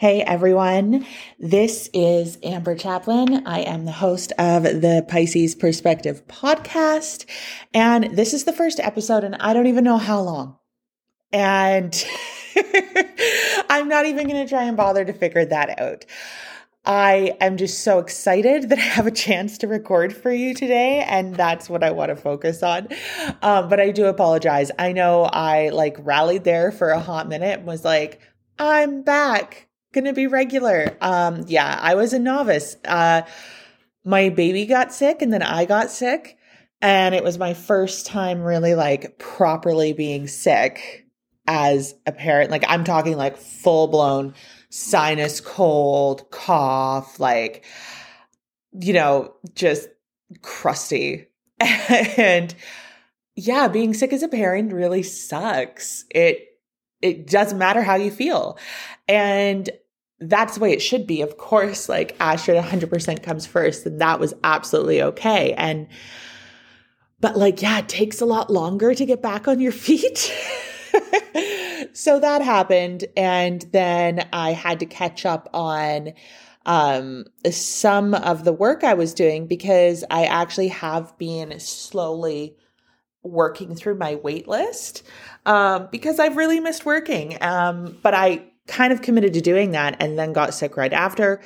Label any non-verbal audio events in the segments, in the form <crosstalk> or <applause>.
Hey everyone, this is Amber Chapplain. I am the host of the Pisces Perspective podcast, and this is the first episode, and I don't even know how long. And <laughs> I'm not even going to try and bother to figure that out. I am just so excited that I have a chance to record for you today, and that's what I want to focus on. Um, but I do apologize. I know I like rallied there for a hot minute and was like, I'm back gonna be regular. Um, yeah, I was a novice. Uh, my baby got sick and then I got sick. And it was my first time really like properly being sick as a parent. Like I'm talking like full blown sinus cold, cough, like, you know, just crusty. <laughs> and yeah, being sick as a parent really sucks. It it doesn't matter how you feel. And that's the way it should be. Of course, like Astrid 100% comes first, and that was absolutely okay. And, but like, yeah, it takes a lot longer to get back on your <laughs> feet. so that happened. And then I had to catch up on um, some of the work I was doing because I actually have been slowly working through my wait list um, because I've really missed working. Um, but I kind of committed to doing that and then got sick right after.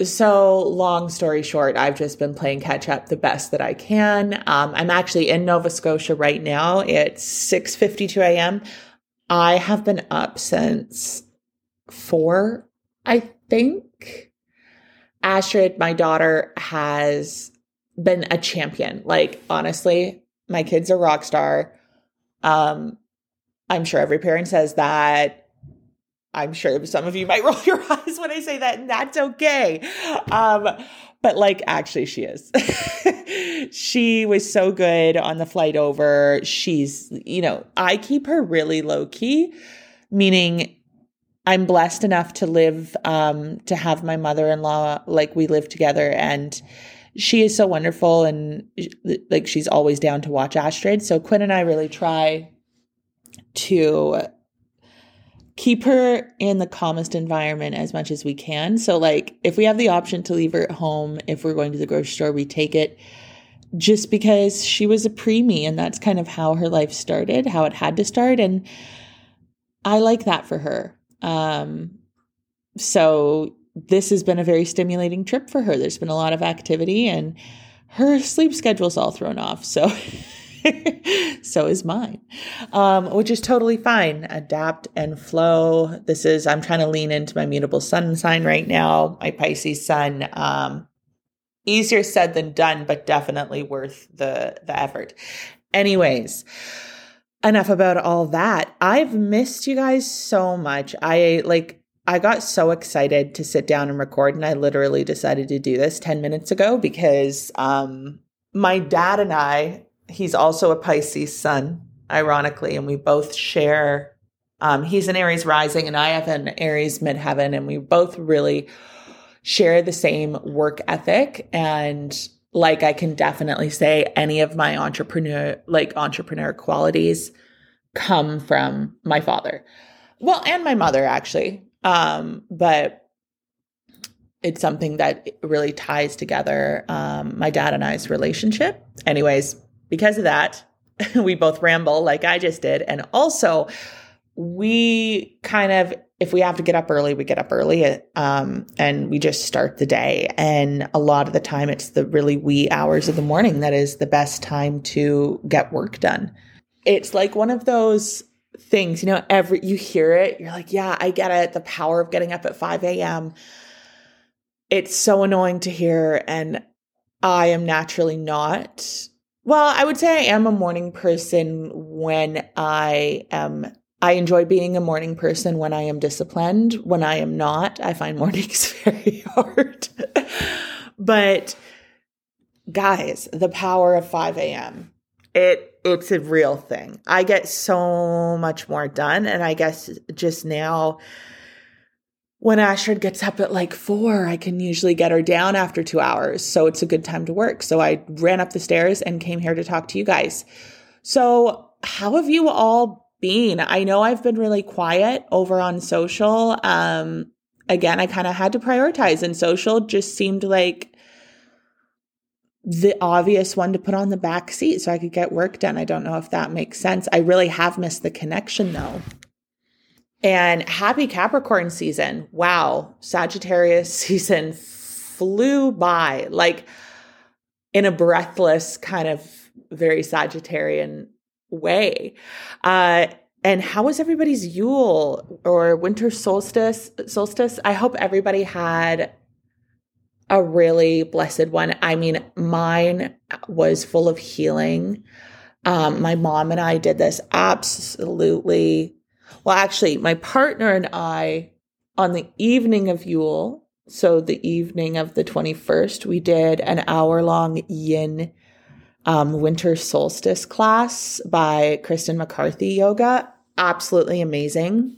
So, long story short, I've just been playing catch up the best that I can. Um, I'm actually in Nova Scotia right now. It's 6:52 a.m. I have been up since four, I think. Astrid, my daughter, has been a champion. Like honestly, my kid's a rock star. Um, I'm sure every parent says that. I'm sure some of you might <laughs> roll your eyes when I say that, and that's okay. Um, but like, actually, she is. <laughs> she was so good on the flight over. She's, you know, I keep her really low key, meaning I'm blessed enough to live, um, to have my mother in law, like we live together, and she is so wonderful, and like she's always down to watch Astrid. So Quinn and I really try to keep her in the calmest environment as much as we can. So, like, if we have the option to leave her at home, if we're going to the grocery store, we take it just because she was a preemie and that's kind of how her life started, how it had to start. And I like that for her. Um, so, this has been a very stimulating trip for her. There's been a lot of activity and her sleep schedule's all thrown off. So, <laughs> so is mine, um, which is totally fine. Adapt and flow. This is, I'm trying to lean into my mutable sun sign right now, my Pisces sun. Um, easier said than done, but definitely worth the, the effort. Anyways, enough about all that. I've missed you guys so much. I like, I got so excited to sit down and record, and I literally decided to do this 10 minutes ago because um, my dad and I he's also a Pisces sun, ironically, and we both share. Um, he's an Aries rising, and I have an Aries midheaven, and we both really share the same work ethic. And like, I can definitely say any of my entrepreneur, like entrepreneur qualities, come from my father. Well, and my mother actually. Um, but it's something that really ties together um, my dad and I's relationship. Anyways, because of that, <laughs> we both ramble like I just did. And also, we kind of, if we have to get up early, we get up early um, and we just start the day. And a lot of the time, it's the really wee hours of the morning that is the best time to get work done. It's like one of those things, you know, every, you hear it, you're like, yeah, I get it. The power of getting up at 5 a.m. It's so annoying to hear. And I am naturally not well, I would say I am a morning person when I am. I enjoy being a morning person when I am disciplined. When I am not, I find <laughs> mornings very hard. but guys, the power of 5 a.m. It it's a real thing. I get so much more done. And I guess just now when Astrid gets up at like four, I can usually get her down after two hours. So it's a good time to work. So I ran up the stairs and came here to talk to you guys. So, how have you all been? I know I've been really quiet over on social. Um, again, I kind of had to prioritize, and social just seemed like the obvious one to put on the back seat so I could get work done. I don't know if that makes sense. I really have missed the connection though. And happy Capricorn season. Wow. Sagittarius <laughs> season flew by like in a breathless kind of very Sagittarian way. Uh, and how was everybody's Yule or winter solstice? Solstice. I hope everybody had a really blessed one. I mean, mine was full of healing. Um, my mom and I did this absolutely. Well, actually, my partner and I, on the evening of Yule, so the evening of the 21st, we did an hour long yin um, winter solstice class by Kristen McCarthy Yoga. Absolutely amazing.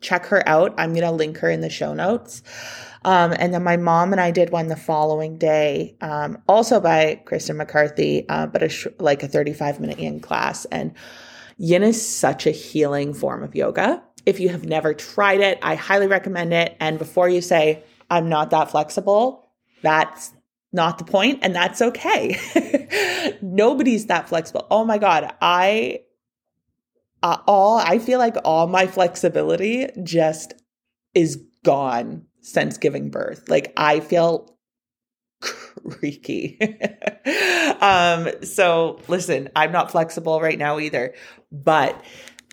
Check her out. I'm going to link her in the show notes. Um, and then my mom and I did one the following day, um, also by Kristen McCarthy, uh, but a sh- like a 35 minute yin class. And yin is such a healing form of yoga. If you have never tried it, I highly recommend it. And before you say, I'm not that flexible, that's not the point and that's okay. <laughs> Nobody's that flexible. Oh my god, I uh, all I feel like all my flexibility just is gone since giving birth. Like I feel creaky. <laughs> um so listen, I'm not flexible right now either, but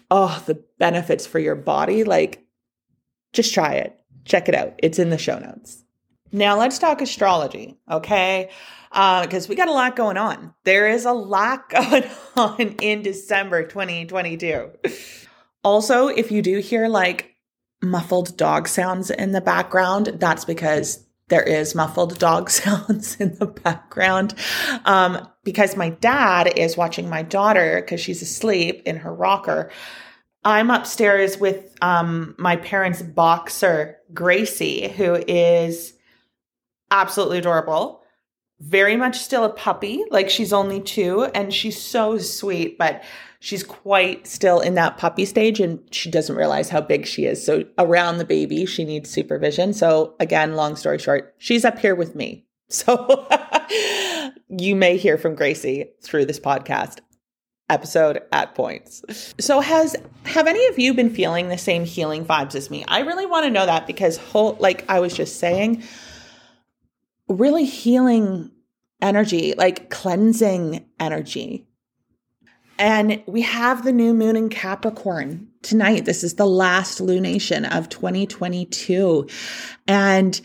oh, the benefits for your body like just try it. Check it out. It's in the show notes. Now let's talk astrology, okay? Because uh, we got a lot going on. There is a lot <laughs> going on in December 2022. Also, if you do hear like muffled dog sounds in the background, that's because there is muffled dog <laughs> sounds in the background. Um, because my dad is watching my daughter because she's asleep in her rocker. I'm upstairs with um, my parents' boxer, Gracie, who is absolutely adorable. Very much still a puppy, like she's only two, and she's so sweet, but she's quite still in that puppy stage and she doesn't realize how big she is. So, around the baby, she needs supervision. So, again, long story short, she's up here with me. <laughs> So, you may hear from Gracie through this podcast episode at points. So has have any of you been feeling the same healing vibes as me? I really want to know that because whole like I was just saying really healing energy, like cleansing energy. And we have the new moon in Capricorn tonight. This is the last lunation of 2022. And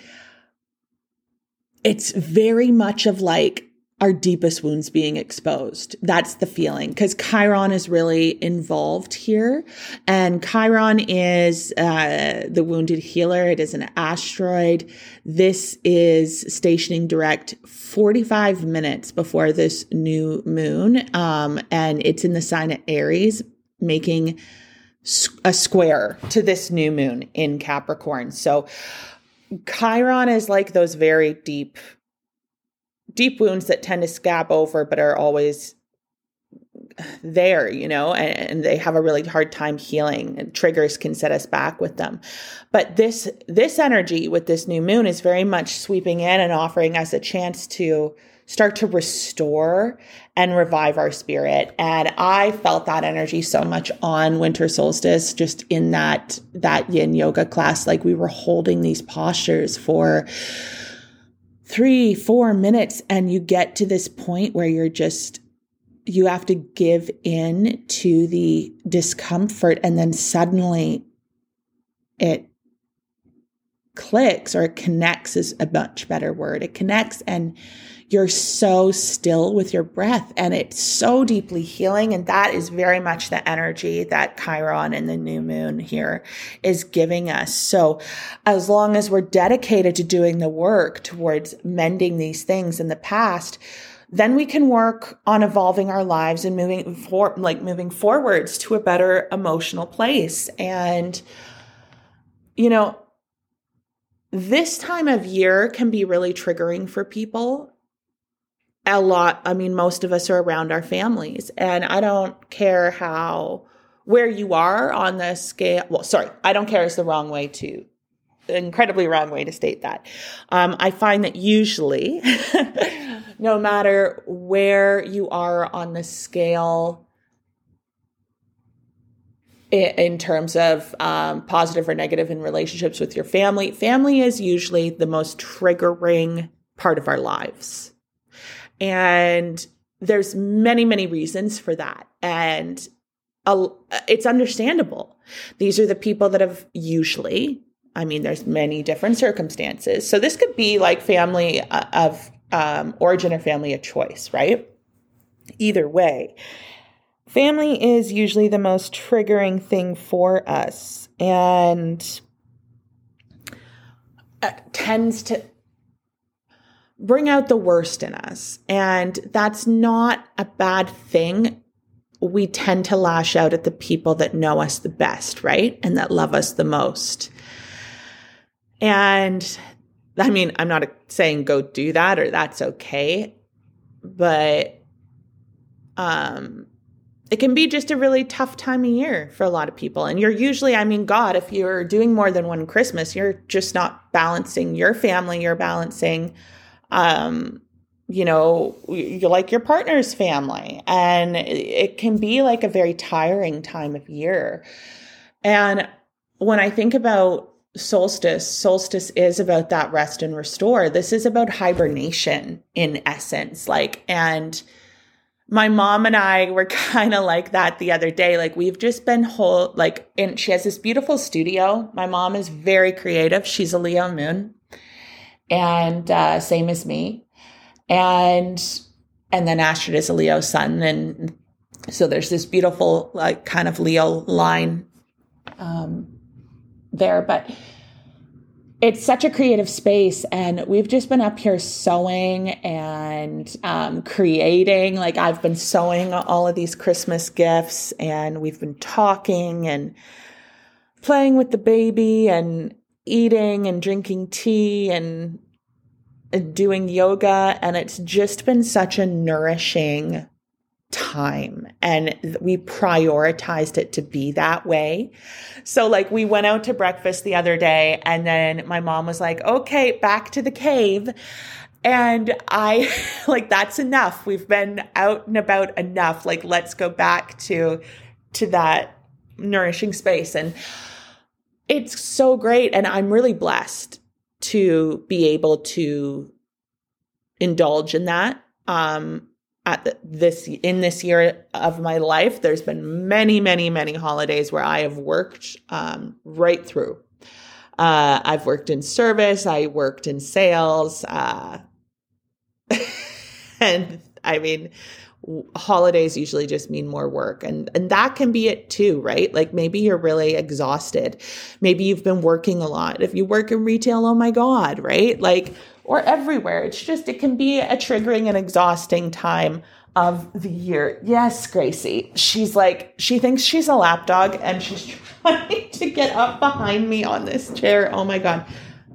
it's very much of like our deepest wounds being exposed. That's the feeling because Chiron is really involved here. And Chiron is uh, the wounded healer. It is an asteroid. This is stationing direct 45 minutes before this new moon. Um, and it's in the sign of Aries, making a square to this new moon in Capricorn. So Chiron is like those very deep deep wounds that tend to scab over but are always there, you know, and, and, they have a really hard time healing and triggers can set us back with them. But this this energy with this new moon is very much sweeping in and offering us a chance to start to restore and revive our spirit. And I felt that energy so much on winter solstice just in that that yin yoga class like we were holding these postures for three, four minutes, and you get to this point where you're just, you have to give in to the discomfort, and then suddenly it clicks or it connects is a much better word. It connects and you're so still with your breath and it's so deeply healing. And that is very much the energy that Chiron and the new moon here is giving us. So as long as we're dedicated to doing the work towards mending these things in the past, then we can work on evolving our lives and moving for like moving forwards to a better emotional place. And, you know, this time of year can be really triggering for people a lot. I mean, most of us are around our families, and I don't care how where you are on the scale. Well, sorry, I don't care is the wrong way to, incredibly wrong way to state that. Um, I find that usually, <laughs> no matter where you are on the scale, in terms of um, positive or negative in relationships with your family, family is usually the most triggering part of our lives. And there's many, many reasons for that. And it's understandable. These are the people that have usually, I mean, there's many different circumstances. So this could be like family uh, of um, origin or family of choice, right? Either way, family is usually the most triggering thing for us and uh, tends to bring out the worst in us. And that's not a bad thing we tend to lash out at the people that know us the best, right? And that love us the most. And I mean, I'm not saying go do that or that's okay, but um it can be just a really tough time of year for a lot of people. And you're usually, I mean, God, if you're doing more than one Christmas, you're just not balancing your family, you're balancing um you know, you like your partner's family. And it can be like a very tiring time of year. And when I think about solstice, solstice is about that rest and restore. This is about hibernation in essence. Like, and my mom and I were <laughs> kind of like that the other day. Like, we've just been whole, like, and she has this beautiful studio. My mom is very creative. She's a Leo moon, and uh, same as me. And and then Astrid is a Leo sun, and so there's this beautiful like kind of Leo line um, there, but it's such a creative space and we've just been up here sewing and um, creating. Like i've been sewing all of these christmas gifts and we've been talking and playing with the baby and eating and drinking tea and doing yoga and it's just been such a nourishing time and we prioritized it to be that way. So like we went out to breakfast the other day and then my mom was like, "Okay, back to the cave." And I <laughs> like that's enough. We've been out and about enough. Like let's go back to to that nourishing space and it's so great and I'm really blessed to be able to indulge in that. Um, at the, this in this year of my life, there's been many, many, many holidays where I have worked um, right through. Uh, I've worked in service. I worked in sales, uh, <laughs> and I mean, holidays usually just mean more work and and that can be it too right? Like maybe you're really exhausted. Maybe you've been working a lot. If you work in retail oh my god right? Like or everywhere. It's just it can be a triggering and exhausting time of the year. Yes gracie. She's like she thinks she's a lapdog and she's <laughs> trying to get up behind me on this chair. Oh my god.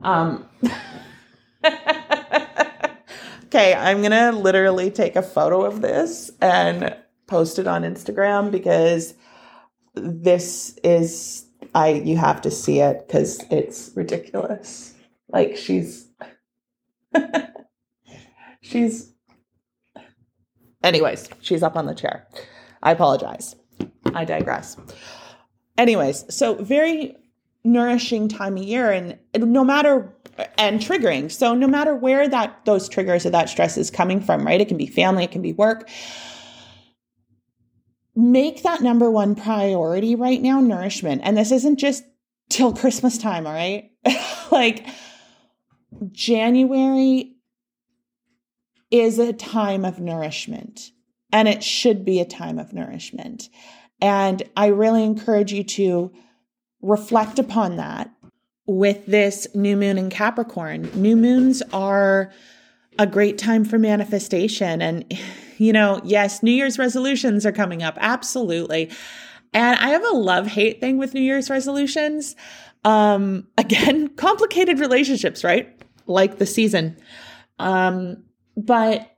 Um <laughs> Okay, I'm gonna literally take a photo of this and post it on Instagram because this is I you have to see it because it's ridiculous. Like she's <laughs> she's anyways, she's up on the chair. I apologize. I digress. Anyways, so very nourishing time of year and no matter and triggering. So no matter where that those triggers or that stress is coming from, right? It can be family, it can be work. Make that number one priority right now nourishment. And this isn't just till Christmas time, all right? <laughs> like January is a time of nourishment and it should be a time of nourishment. And I really encourage you to reflect upon that with this new moon in Capricorn. New moons are a great time for manifestation. And, you know, yes, New Year's resolutions are coming up. Absolutely. And I have a love hate thing with New Year's resolutions. Um, <laughs> again, complicated relationships, right? Like the season. Um, but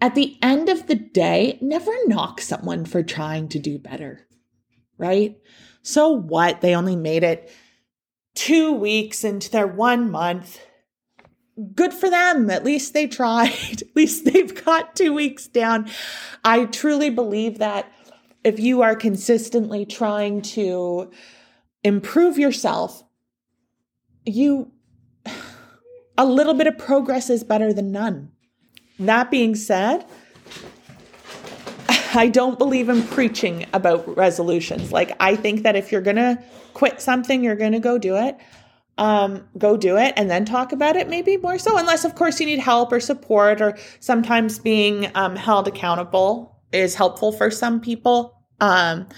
at the end of the day, never knock someone for trying to do better. right? So what? They only made it two weeks into their one month. Good for them. At least they tried. <laughs> At least they've got two weeks down. I truly believe that if you are consistently trying to improve yourself, you <sighs> a little bit of progress is better than none. That being said, I don't believe in preaching about resolutions. Like, I think that if you're going to quit something, you're going to go do it. Um, go do it and then talk about it, maybe more so, unless, of course, you need help or support, or sometimes being um, held accountable is helpful for some people. Um,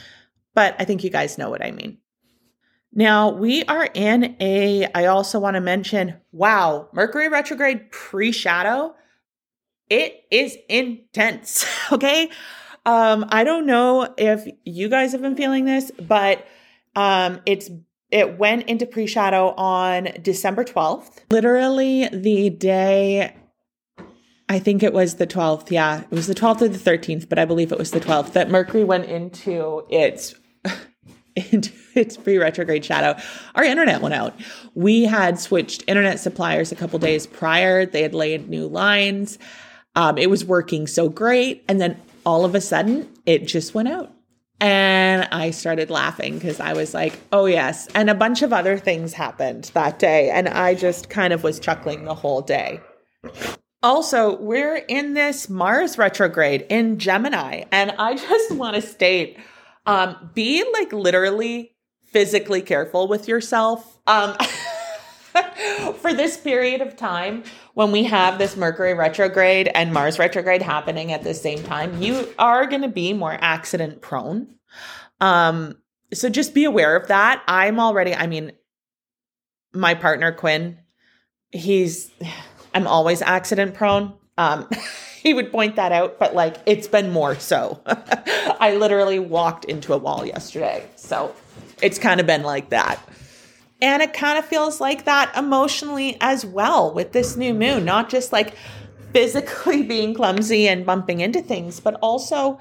but I think you guys know what I mean. Now, we are in a, I also want to mention, wow, Mercury retrograde pre shadow. It is intense. <laughs> Okay. Um, I don't know if you guys have been feeling this, but um, it's it went into pre-shadow on December 12th. Literally the day I think it was the 12th. Yeah, it was the 12th or the 13th, but I believe it was the 12th that Mercury went into its <laughs> into its pre-retrograde shadow. Our internet went out. We had switched internet suppliers a couple days prior. They had laid new lines. Um, it was working so great, and then all of a sudden it just went out. And I started laughing because I was like, oh, yes. And a bunch of other things happened that day. And I just kind of was chuckling the whole day. Also, we're in this Mars retrograde in Gemini. And I just <laughs> want to state um, be like literally physically careful with yourself. Um, <laughs> for this period of time when we have this Mercury retrograde and Mars retrograde happening at the same time, you are going to be more accident prone. Um, so just be aware of that. I'm already, I mean, my partner Quinn, he's, I'm always accident prone. Um, <laughs> he would point that out, but like it's been more so. <laughs> I literally walked into a wall yesterday. So it's kind of been like that. And it kind of feels like that emotionally as well with this new moon, not just like physically <laughs> being clumsy and bumping into things, but also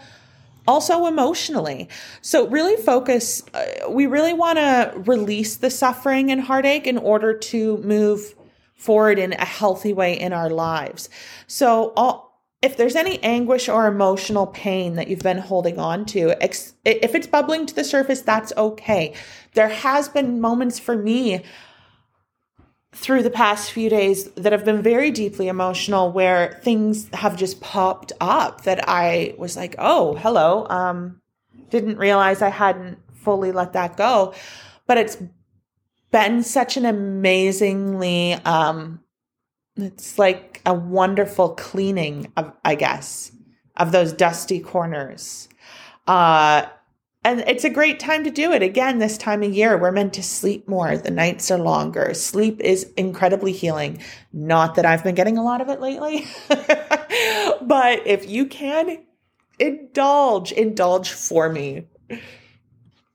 also emotionally. So really focus uh, we really want to release the suffering and heartache in order to move forward in a healthy way in our lives. So all if there's any anguish or emotional pain that you've been holding on to, if it's bubbling to the surface, that's okay. There has been moments for me through the past few days that have been very deeply emotional where things have just popped up that I was like, "Oh, hello. Um didn't realize I hadn't fully let that go." But it's been such an amazingly um it's like a wonderful cleaning of, I guess, of those dusty corners. Uh, and it's a great time to do it. Again, this time of year, we're meant to sleep more. The nights are longer. Sleep is incredibly healing. Not that I've been getting a lot of it lately, <laughs> but if you can, indulge, indulge for me.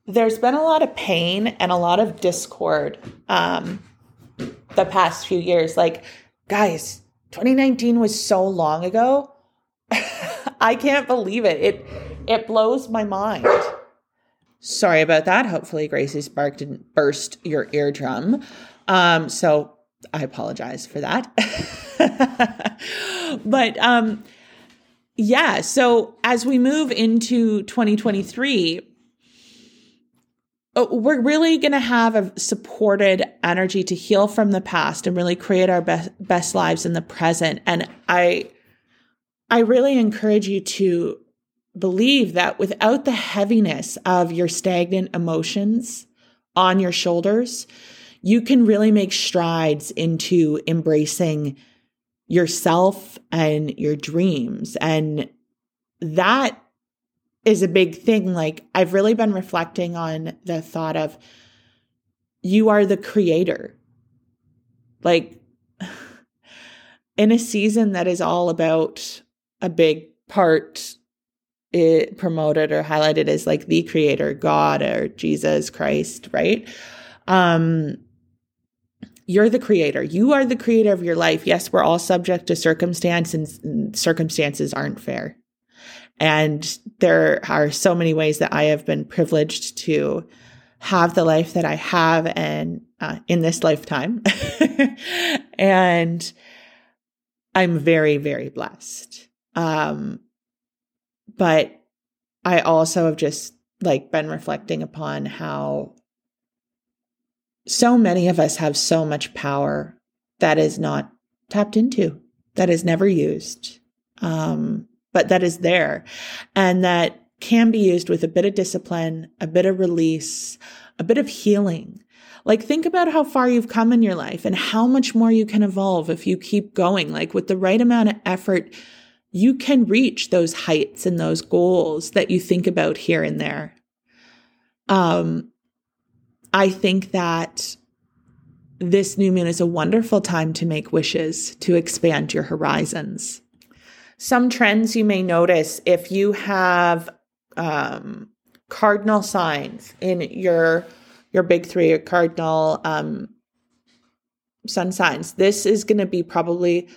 There's been a lot of pain and a lot of discord um, the past few years. Like guys, 2019 was so long ago. <laughs> I can't believe it. It it blows my mind. Sorry about that. Hopefully Gracie's bark didn't burst your eardrum. Um, so I apologize for that. <laughs> but um yeah, so as we move into 2023, uh, Oh, we're really going to have a supported energy to heal from the past and really create our best best lives in the present. And i i really encourage you to believe that without the heaviness of your stagnant emotions on your shoulders you can really make strides into embracing yourself and your dreams. And that is a big thing. Like, I've really been reflecting on the thought of you are the creator. Like, <sighs> in a season that is all about a big part it promoted or highlighted as like the creator god or jesus christ right um you're the creator you are the creator of your life yes we're all subject to circumstance and circumstances aren't fair And there are so many ways that I have been privileged to have the life that I have and uh, in this lifetime. <laughs> and I'm very, very blessed. Um, but I also have just like been reflecting upon how so many of us have so much power that is not tapped into, that is never used, um, but that is there and that can be used with a bit of discipline, a bit of release, a bit of healing. Like, think about how far you've come in your life and how much more you can evolve if you keep going. Like, with the right amount of effort, you can reach those heights and those goals that you think about here and there. Um, I think that this new moon is a wonderful time to make wishes, to expand your horizons. Some trends you may notice if you have um, cardinal signs in your your big three, your cardinal um, sun signs. This is going to be probably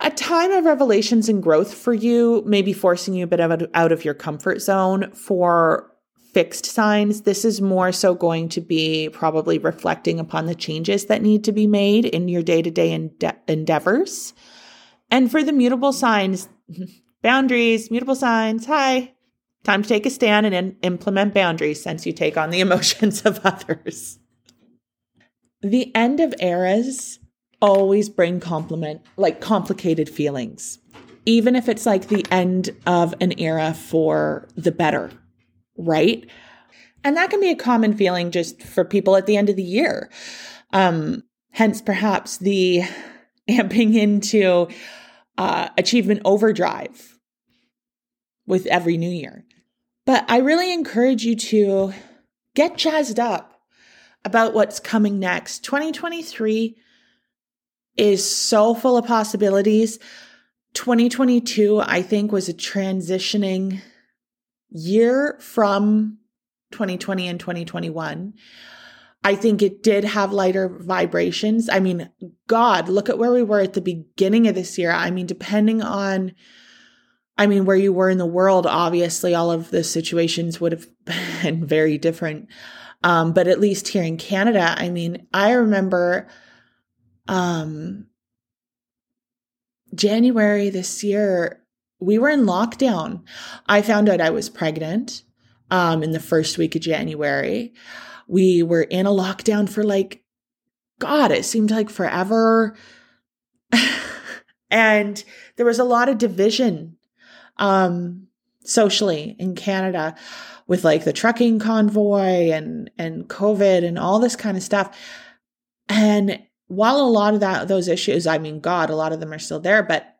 a time of revelations and growth for you, maybe forcing you a bit of out of your comfort zone for fixed signs. This is more so going to be probably reflecting upon the changes that need to be made in your day to day endeavors. And for the mutable signs, <laughs> boundaries, mutable signs, hi, time to take a stand and in- implement boundaries since you take on the <laughs> emotions of others. The end of eras always bring compliment like complicated feelings even if it's like the end of an era for the better right? And that can be a common feeling just for people at the end of the year. Um hence perhaps the <laughs> amping into uh, achievement overdrive with every new year but i really encourage you to get jazzed up about what's coming next 2023 is so full of possibilities. 2022, I think, was a transitioning year from 2020 and 2021. I think it did have lighter vibrations. I mean, God, look at where we were at the beginning of this year. I mean, depending on, I mean, where you were in the world, obviously all of the situations would have <laughs> been very different. Um, but at least here in Canada, I mean, I remember um, January this year, we were in lockdown. I found out I was pregnant um, in the first week of January. We were in a lockdown for like, God, it seemed like forever. <laughs> and there was a lot of division um, socially in Canada with like the trucking convoy and and COVID and all this kind of stuff. And while a lot of that those issues, I mean, God, a lot of them are still there, but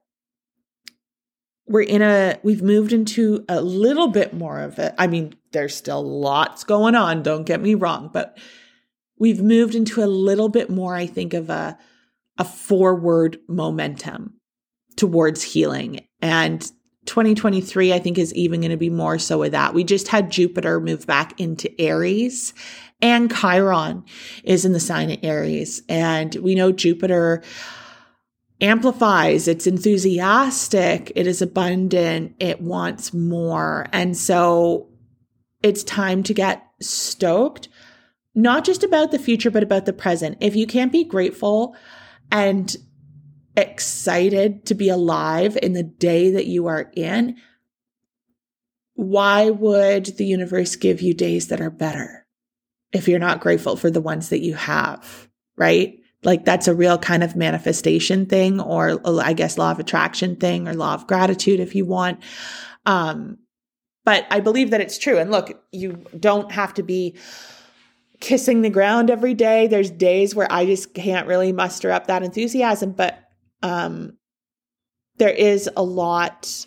we're in a we've moved into a little bit more of it. I mean, there's still lots going on, don't get me wrong, but we've moved into a little bit more, I think, of a a forward momentum towards healing. And 2023, I think, is even going to be more so with that. We just had Jupiter move back into Aries and Chiron is in the sign of Aries. And we know Jupiter amplifies, it's enthusiastic, it is abundant, it wants more. And so it's time to get stoked, not just about the future, but about the present. If you can't be grateful and excited to be alive in the day that you are in, why would the universe give you days that are better? if you're not grateful for the ones that you have, right? Like that's a real kind of manifestation thing, or I guess law of attraction thing, or law of gratitude if you want. Um, but I believe that it's true. And look, you don't have to be kissing the ground every day. There's days where I just can't really muster up that enthusiasm, but um, there is a lot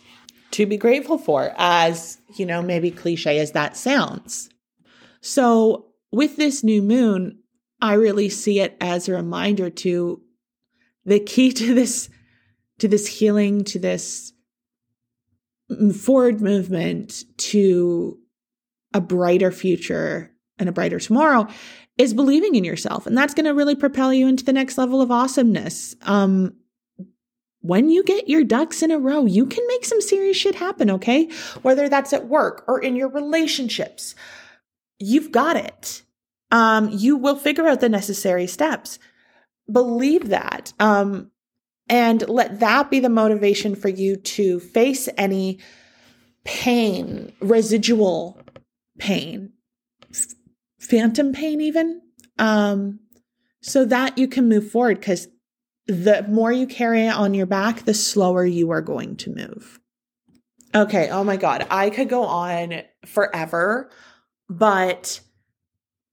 to be grateful for, as you know, maybe cliche as that sounds. So with this new moon, I really see it as a reminder to the key to this to this healing, to this forward movement to a brighter future and a brighter tomorrow is believing in yourself. And that's going to really propel you into the next level of awesomeness. Um, when you get your ducks in a row, you can make some serious shit happen, okay? Whether that's at work or in your relationships, you've got it. Um, you will figure out the necessary steps. Believe that. Um, and let that be the motivation for you to face any pain, residual pain, phantom pain, even, um, so that you can move forward. Because the more you carry it on your back, the slower you are going to move. Okay. Oh my God. I could go on forever, but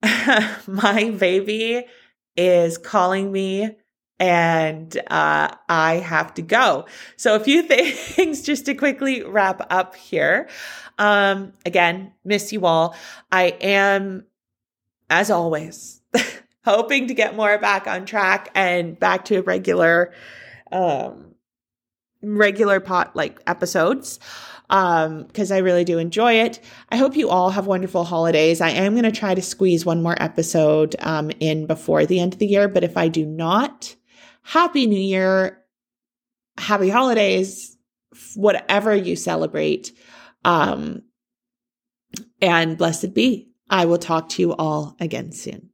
<laughs> my baby is calling me and uh, I have to go. So, a few <laughs> things just to quickly wrap up here. Um, again, miss you all. I am, as always, <laughs> hoping to get more back on track and back to regular um regular pot like episodes um because I really do enjoy it. I hope you all have wonderful holidays. I am going to try to squeeze one more episode um in before the end of the year, but if I do not, happy new year. Happy holidays, whatever you celebrate. Um and blessed be. I will talk to you all again soon.